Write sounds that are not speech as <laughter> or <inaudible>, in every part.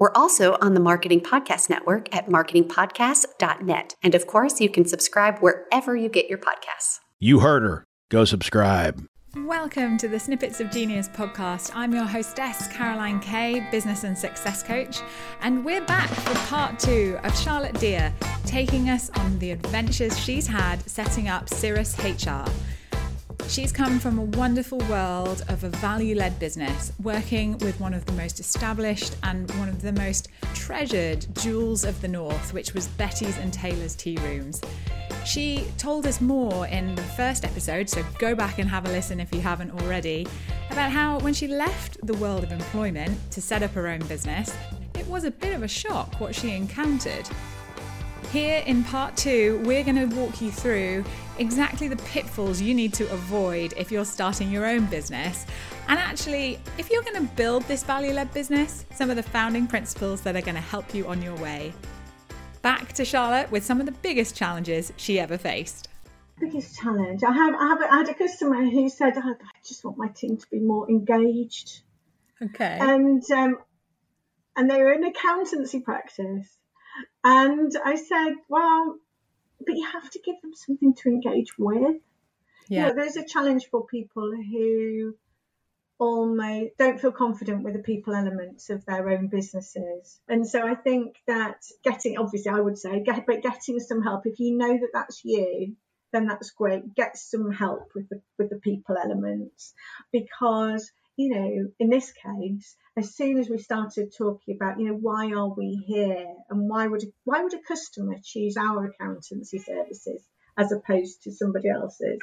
We're also on the Marketing Podcast Network at marketingpodcast.net. And of course, you can subscribe wherever you get your podcasts. You heard her. Go subscribe. Welcome to the Snippets of Genius podcast. I'm your hostess, Caroline Kay, business and success coach, and we're back for part two of Charlotte Deer taking us on the adventures she's had setting up Cirrus HR. She's come from a wonderful world of a value led business, working with one of the most established and one of the most treasured jewels of the North, which was Betty's and Taylor's Tea Rooms. She told us more in the first episode, so go back and have a listen if you haven't already, about how when she left the world of employment to set up her own business, it was a bit of a shock what she encountered. Here in part two, we're going to walk you through exactly the pitfalls you need to avoid if you're starting your own business. And actually, if you're going to build this value led business, some of the founding principles that are going to help you on your way. Back to Charlotte with some of the biggest challenges she ever faced. Biggest challenge. I have, I have I had a customer who said, I just want my team to be more engaged. Okay. And um, and they were in accountancy practice. And I said, well, but you have to give them something to engage with. Yeah. You know, there's a challenge for people who almost don't feel confident with the people elements of their own businesses. And so I think that getting, obviously, I would say, get, but getting some help, if you know that that's you, then that's great. Get some help with the with the people elements because you know, in this case, as soon as we started talking about, you know, why are we here and why would why would a customer choose our accountancy services as opposed to somebody else's?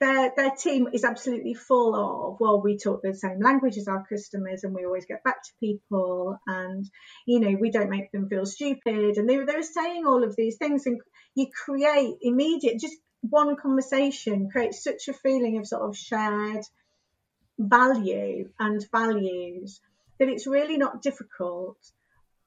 Their, their team is absolutely full of well we talk the same language as our customers and we always get back to people and you know we don't make them feel stupid and they, they were saying all of these things and you create immediate just one conversation creates such a feeling of sort of shared value and values that it's really not difficult.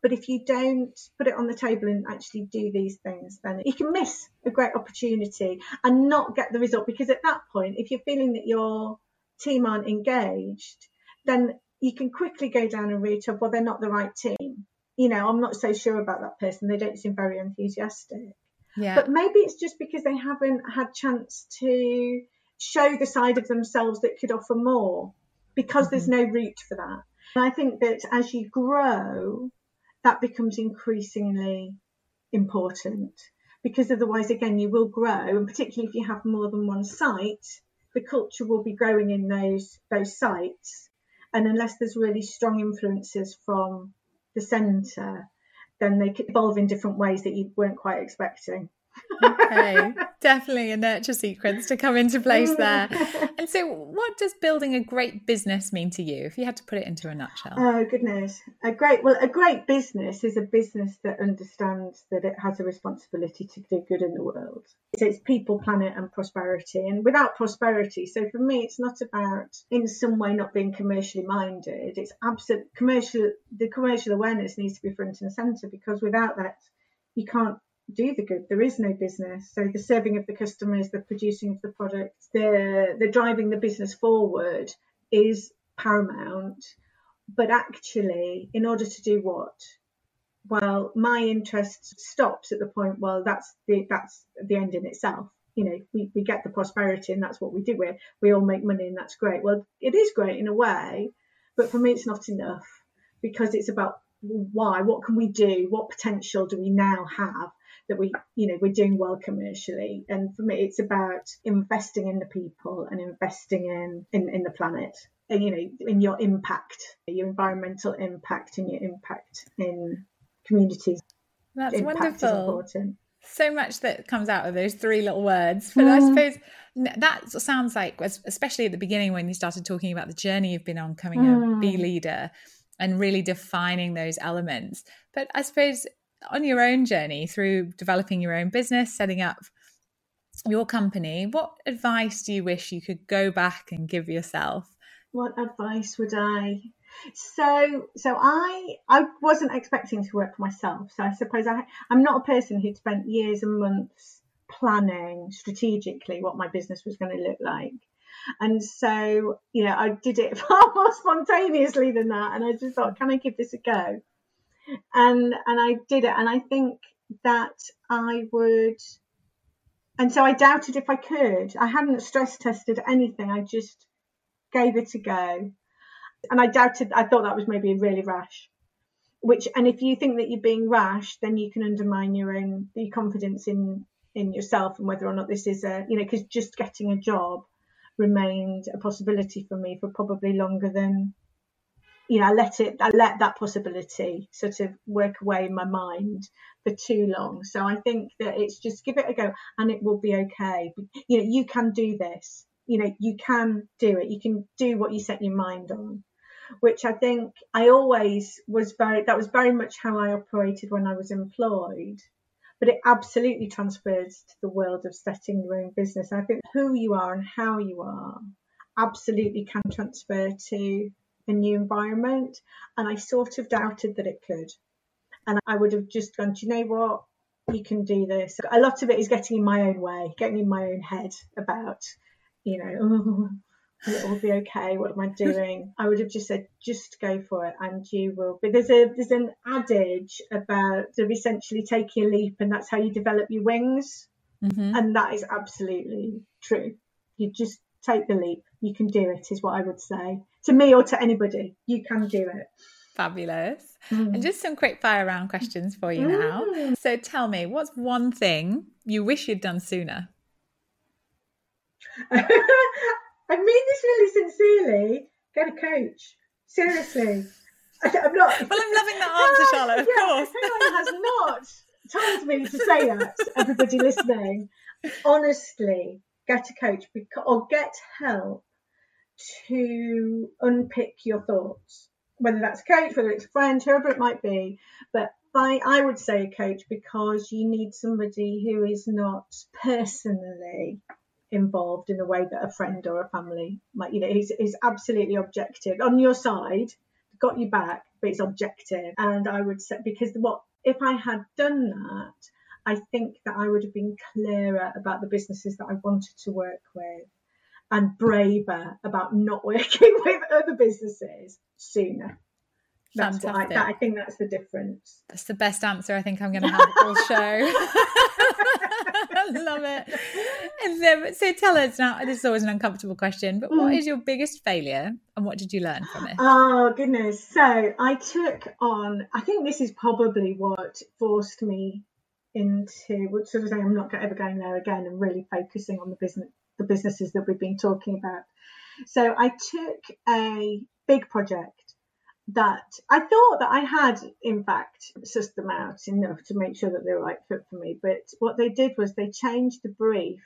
But if you don't put it on the table and actually do these things, then you can miss a great opportunity and not get the result. Because at that point, if you're feeling that your team aren't engaged, then you can quickly go down a route of, well, they're not the right team. You know, I'm not so sure about that person. They don't seem very enthusiastic. Yeah. But maybe it's just because they haven't had chance to show the side of themselves that could offer more because mm-hmm. there's no route for that. And I think that as you grow, that becomes increasingly important because otherwise, again, you will grow, and particularly if you have more than one site, the culture will be growing in those those sites. And unless there's really strong influences from the centre, then they could evolve in different ways that you weren't quite expecting okay, <laughs> definitely a nurture sequence to come into place <laughs> there. And so, what does building a great business mean to you, if you had to put it into a nutshell? Oh goodness, a great well, a great business is a business that understands that it has a responsibility to do good in the world. So it's people, planet, and prosperity. And without prosperity, so for me, it's not about in some way not being commercially minded. It's absolute commercial. The commercial awareness needs to be front and center because without that, you can't do the good. There is no business. So the serving of the customers, the producing of the products, the the driving the business forward is paramount. But actually, in order to do what? Well, my interest stops at the point. Well, that's the that's the end in itself. You know, we, we get the prosperity and that's what we do. We we all make money and that's great. Well, it is great in a way, but for me, it's not enough because it's about why what can we do what potential do we now have that we, you know, we're doing well commercially. And for me, it's about investing in the people and investing in, in, in the planet and, you know, in your impact, your environmental impact and your impact in communities. That's impact wonderful. So much that comes out of those three little words. But mm. I suppose that sounds like, especially at the beginning when you started talking about the journey you've been on coming mm. a B leader and really defining those elements. But I suppose on your own journey through developing your own business, setting up your company, what advice do you wish you could go back and give yourself? What advice would I? So, so I I wasn't expecting to work for myself. So I suppose I I'm not a person who'd spent years and months planning strategically what my business was going to look like. And so, you know, I did it <laughs> far more spontaneously than that. And I just thought, can I give this a go? And and I did it. And I think that I would and so I doubted if I could. I hadn't stress tested anything. I just gave it a go. And I doubted, I thought that was maybe really rash. Which, and if you think that you're being rash, then you can undermine your own your confidence in in yourself and whether or not this is a, you know, because just getting a job remained a possibility for me for probably longer than, you know, I let it, I let that possibility sort of work away in my mind for too long. So I think that it's just give it a go and it will be okay. You know, you can do this. You know, you can do it. You can do what you set your mind on. Which I think I always was very, that was very much how I operated when I was employed. But it absolutely transfers to the world of setting your own business. I think who you are and how you are absolutely can transfer to a new environment. And I sort of doubted that it could. And I would have just gone, do you know what? You can do this. A lot of it is getting in my own way, getting in my own head about, you know, <laughs> oh, it will be okay. What am I doing? <laughs> I would have just said, just go for it, and you will. But there's a there's an adage about sort of essentially taking a leap, and that's how you develop your wings, mm-hmm. and that is absolutely true. You just take the leap. You can do it, is what I would say to me or to anybody. You can do it. Fabulous. Mm. And just some quick fire round questions for you now. Mm. So tell me, what's one thing you wish you'd done sooner? <laughs> I mean this really sincerely. Get a coach. Seriously. I, am not. <laughs> Well, I'm loving that answer, Charlotte, of yeah, course. Anyone has not told me to say that, everybody listening. <laughs> Honestly, get a coach or get help to unpick your thoughts whether that's a coach, whether it's a friend, whoever it might be. But by, I would say a coach because you need somebody who is not personally involved in the way that a friend or a family might, you know, is, is absolutely objective on your side, got you back, but it's objective. And I would say, because what, if I had done that, I think that I would have been clearer about the businesses that I wanted to work with and braver about not <laughs> working with other businesses sooner. That's Fantastic. I, that, I think that's the difference. That's the best answer I think I'm going to have all <laughs> show. I <laughs> love it. And, so tell us now, this is always an uncomfortable question, but what mm. is your biggest failure and what did you learn from it? Oh, goodness. So I took on, I think this is probably what forced me into, which saying I'm not ever going there again and really focusing on the business the businesses that we've been talking about. So I took a big project that I thought that I had, in fact, sussed them out enough to make sure that they were right fit for me. But what they did was they changed the brief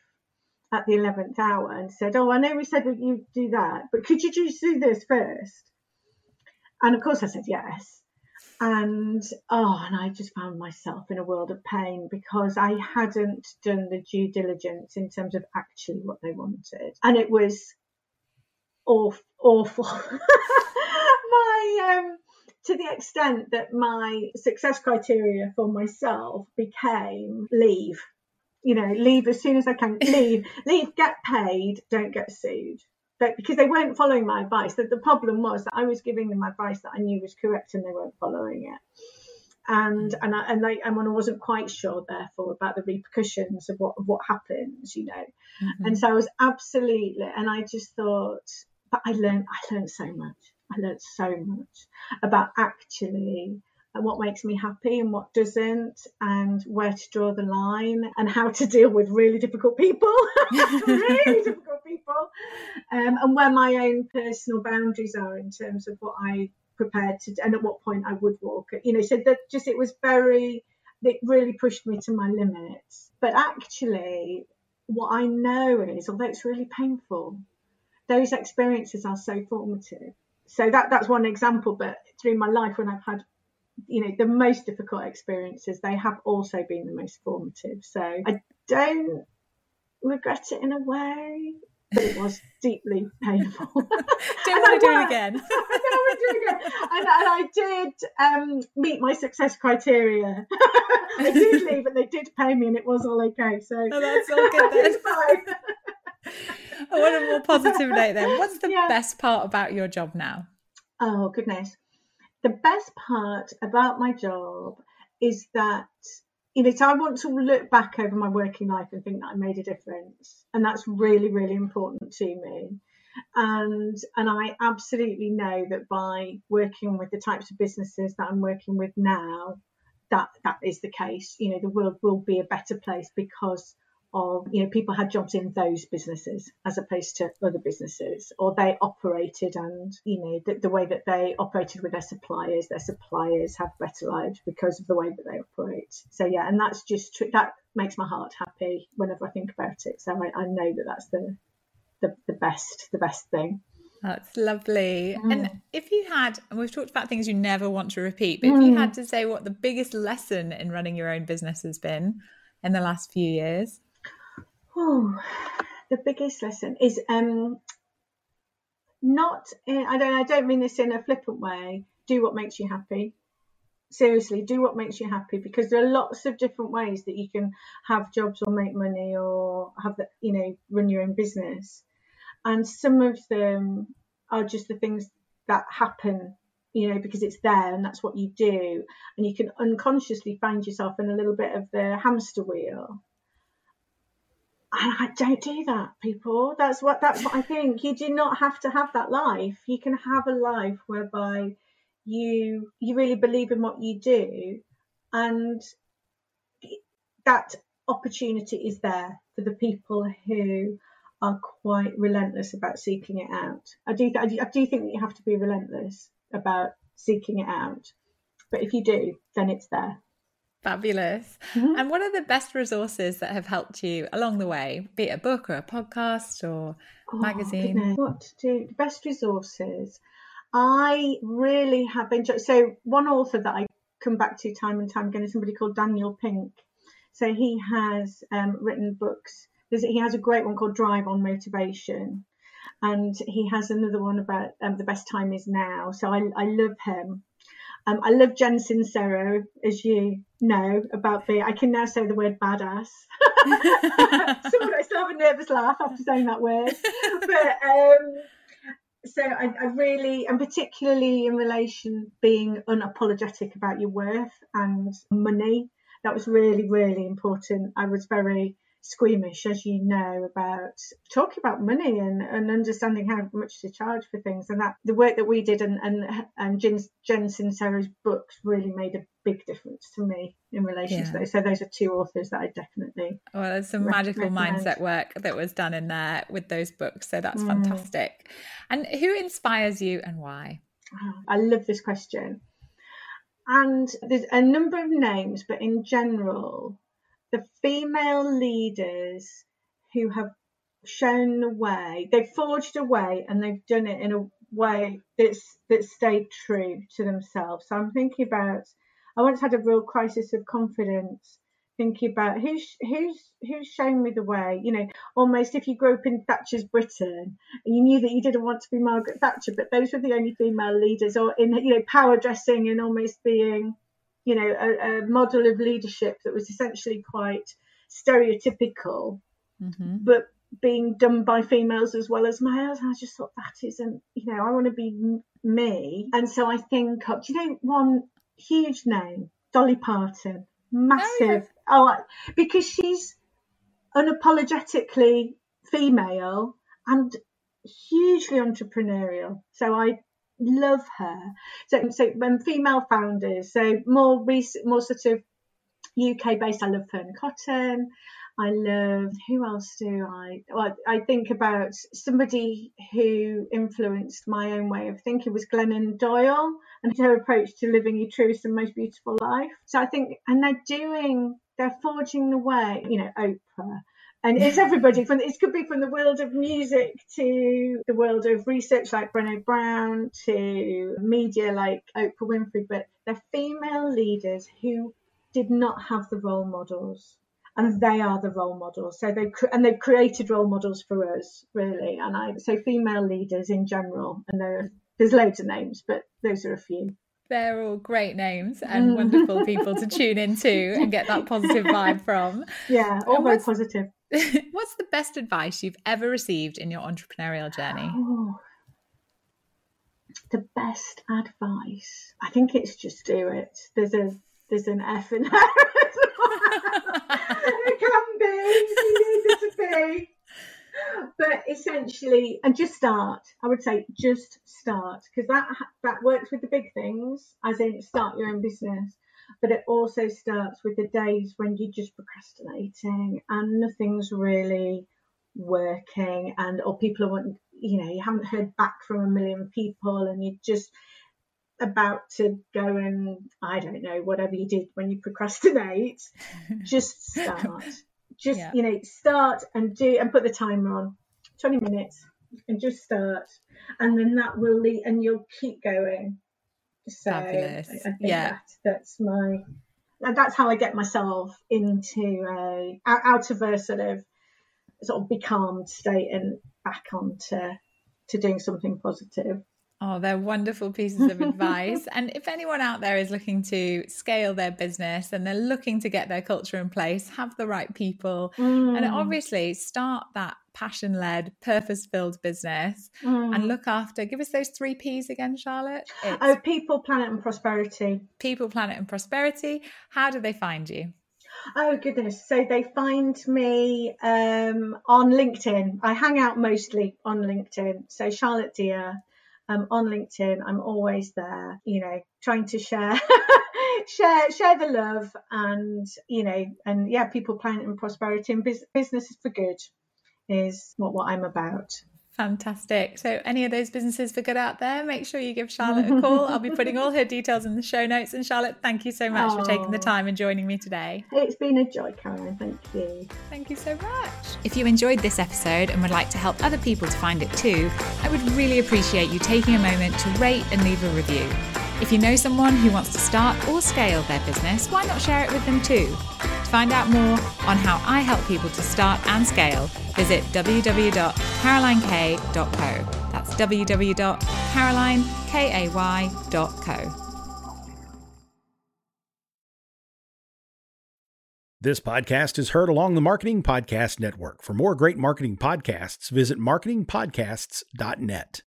at the 11th hour and said, Oh, I know we said that you do that, but could you just do this first? And of course I said yes and oh and i just found myself in a world of pain because i hadn't done the due diligence in terms of actually what they wanted. And it was awful, awful. <laughs> my um to the extent that my success criteria for myself became leave. You know leave as soon as i can. <laughs> Leave leave get paid don't get sued but because they weren't following my advice. That the problem was that I was giving them advice that I knew was correct and they weren't following it. And and I, and I, and I wasn't quite sure, therefore, about the repercussions of what of what happens, you know. Mm-hmm. And so I was absolutely, and I just thought, but I learned I learned so much. I learned so much about actually and what makes me happy and what doesn't, and where to draw the line, and how to deal with really difficult people, <laughs> <laughs> really difficult people, um, and where my own personal boundaries are in terms of what I prepared to, and at what point I would walk. You know, so that just it was very, it really pushed me to my limits. But actually, what I know is, although it's really painful, those experiences are so formative. So that that's one example. But through my life, when I've had you know, the most difficult experiences, they have also been the most formative. So I don't regret it in a way, but it was deeply painful. <laughs> don't want to do it again. <laughs> I don't want to do it again. And, and I did um, meet my success criteria. <laughs> I did leave, and they did pay me, and it was all okay. So oh, that's all good then. I want a more positive note then. What's the yeah. best part about your job now? Oh goodness. The best part about my job is that you know, so I want to look back over my working life and think that I made a difference. And that's really, really important to me. And and I absolutely know that by working with the types of businesses that I'm working with now, that that is the case. You know, the world will be a better place because of you know people had jobs in those businesses as opposed to other businesses or they operated and you know the, the, way that they operated with their suppliers their suppliers have better lives because of the way that they operate so yeah and that's just that makes my heart happy whenever i think about it so i, I know that that's the, the the best the best thing that's lovely. Mm. And if you had, and we've talked about things you never want to repeat, but mm. if you mm. had to say what the biggest lesson in running your own business has been in the last few years, Oh, the biggest lesson is um, not. In, I don't. I don't mean this in a flippant way. Do what makes you happy. Seriously, do what makes you happy because there are lots of different ways that you can have jobs or make money or have the, you know run your own business, and some of them are just the things that happen you know, because it's there and that's what you do. And you can unconsciously find yourself in a little bit of the hamster wheel. And I don't do that, people. That's what that's what I think. You do not have to have that life. You can have a life whereby you you really believe in what you do, and that opportunity is there for the people who are quite relentless about seeking it out. I do I do, I do think that you have to be relentless about seeking it out, but if you do, then it's there. Fabulous. Mm-hmm. And what are the best resources that have helped you along the way, be it a book or a podcast or oh, magazine? Goodness. What do best resources? I really have enjoyed. So one author that I come back to time and time again is somebody called Daniel Pink. So he has um, written books. There's, he has a great one called Drive on Motivation, and he has another one about um, the best time is now. So I, I love him. Um, I love Jen Sincero, as you know about me. I can now say the word badass. <laughs> so I still have a nervous laugh after saying that word. But um, so I, I, really, and particularly in relation being unapologetic about your worth and money, that was really, really important. I was very squeamish, as you know, about talking about money and, and understanding how much to charge for things. And that the work that we did and and, and Jen, Jen Sincero's books really made a big difference to me in relation yeah. to those. So those are two authors that I definitely. Well, there's some magical mindset work that was done in there with those books. So that's mm. fantastic. And who inspires you and why? Oh, I love this question. And there's a number of names, but in general, the female leaders who have shown the way, they've forged a way and they've done it in a way that's that stayed true to themselves. So I'm thinking about I once had a real crisis of confidence thinking about who's who's who's shown me the way. You know, almost if you grew up in Thatcher's Britain and you knew that you didn't want to be Margaret Thatcher, but those were the only female leaders, or in you know power dressing and almost being you know, a, a model of leadership that was essentially quite stereotypical, mm-hmm. but being done by females as well as males. And I just thought that isn't, you know, I want to be me. And so I think, of, do you know, one huge name, Dolly Parton, massive. Oh, oh because she's unapologetically female and hugely entrepreneurial. So I love her. So, so when female founders, so more recent, more sort of UK based. I love Fearne Cotton. I love who else do I? Well, I think about somebody who influenced my own way of thinking was Glennon Doyle and her approach to living your truest and most beautiful life. So I think, and they're doing, they're forging the way. You know, Oprah, and it's everybody from it could be from the world of music to the world of research like Brené Brown to media like Oprah Winfrey, but they're female leaders who did not have the role models and they are the role models. So they've and they've created role models for us, really. And I so female leaders in general, and there there's loads of names, but those are a few. They're all great names and mm. wonderful people to <laughs> tune into and get that positive vibe from. Yeah, all very positive. <laughs> What's the best advice you've ever received in your entrepreneurial journey? Oh, the best advice. I think it's just do it. There's a there's an F in there. <laughs> it can be. It to be. But essentially, and just start. I would say just start because that that works with the big things, as in start your own business. But it also starts with the days when you're just procrastinating and nothing's really working, and or people are wanting, you know, you haven't heard back from a million people, and you're just about to go and I don't know whatever you did when you procrastinate, <laughs> just start. Just yeah. you know, start and do and put the timer on, twenty minutes, and just start, and then that will lead, and you'll keep going. So Fabulous. I, I yeah, that, that's my that's how I get myself into a out of a sort of sort of becalmed state and back onto to doing something positive. Oh, they're wonderful pieces of <laughs> advice. and if anyone out there is looking to scale their business and they're looking to get their culture in place, have the right people, mm. and obviously start that passion led, purpose filled business mm. and look after, give us those three P's again, Charlotte. It's oh, people, planet, and prosperity. People, planet, and prosperity. How do they find you? Oh goodness! So they find me um, on LinkedIn. I hang out mostly on LinkedIn. So Charlotte Dear um, on LinkedIn. I'm always there, you know, trying to share, <laughs> share, share the love, and you know, and yeah, people, planet, and prosperity, and business is for good is what what I'm about. Fantastic. So, any of those businesses for good out there, make sure you give Charlotte a call. I'll be putting all her details in the show notes. And, Charlotte, thank you so much oh, for taking the oh. time and joining me today. It's been a joy, Caroline. Thank you. Thank you so much. If you enjoyed this episode and would like to help other people to find it too, I would really appreciate you taking a moment to rate and leave a review. If you know someone who wants to start or scale their business, why not share it with them too? To find out more on how I help people to start and scale, visit www.carolinekay.co. That's www.carolinekay.co. This podcast is heard along the Marketing Podcast Network. For more great marketing podcasts, visit marketingpodcasts.net.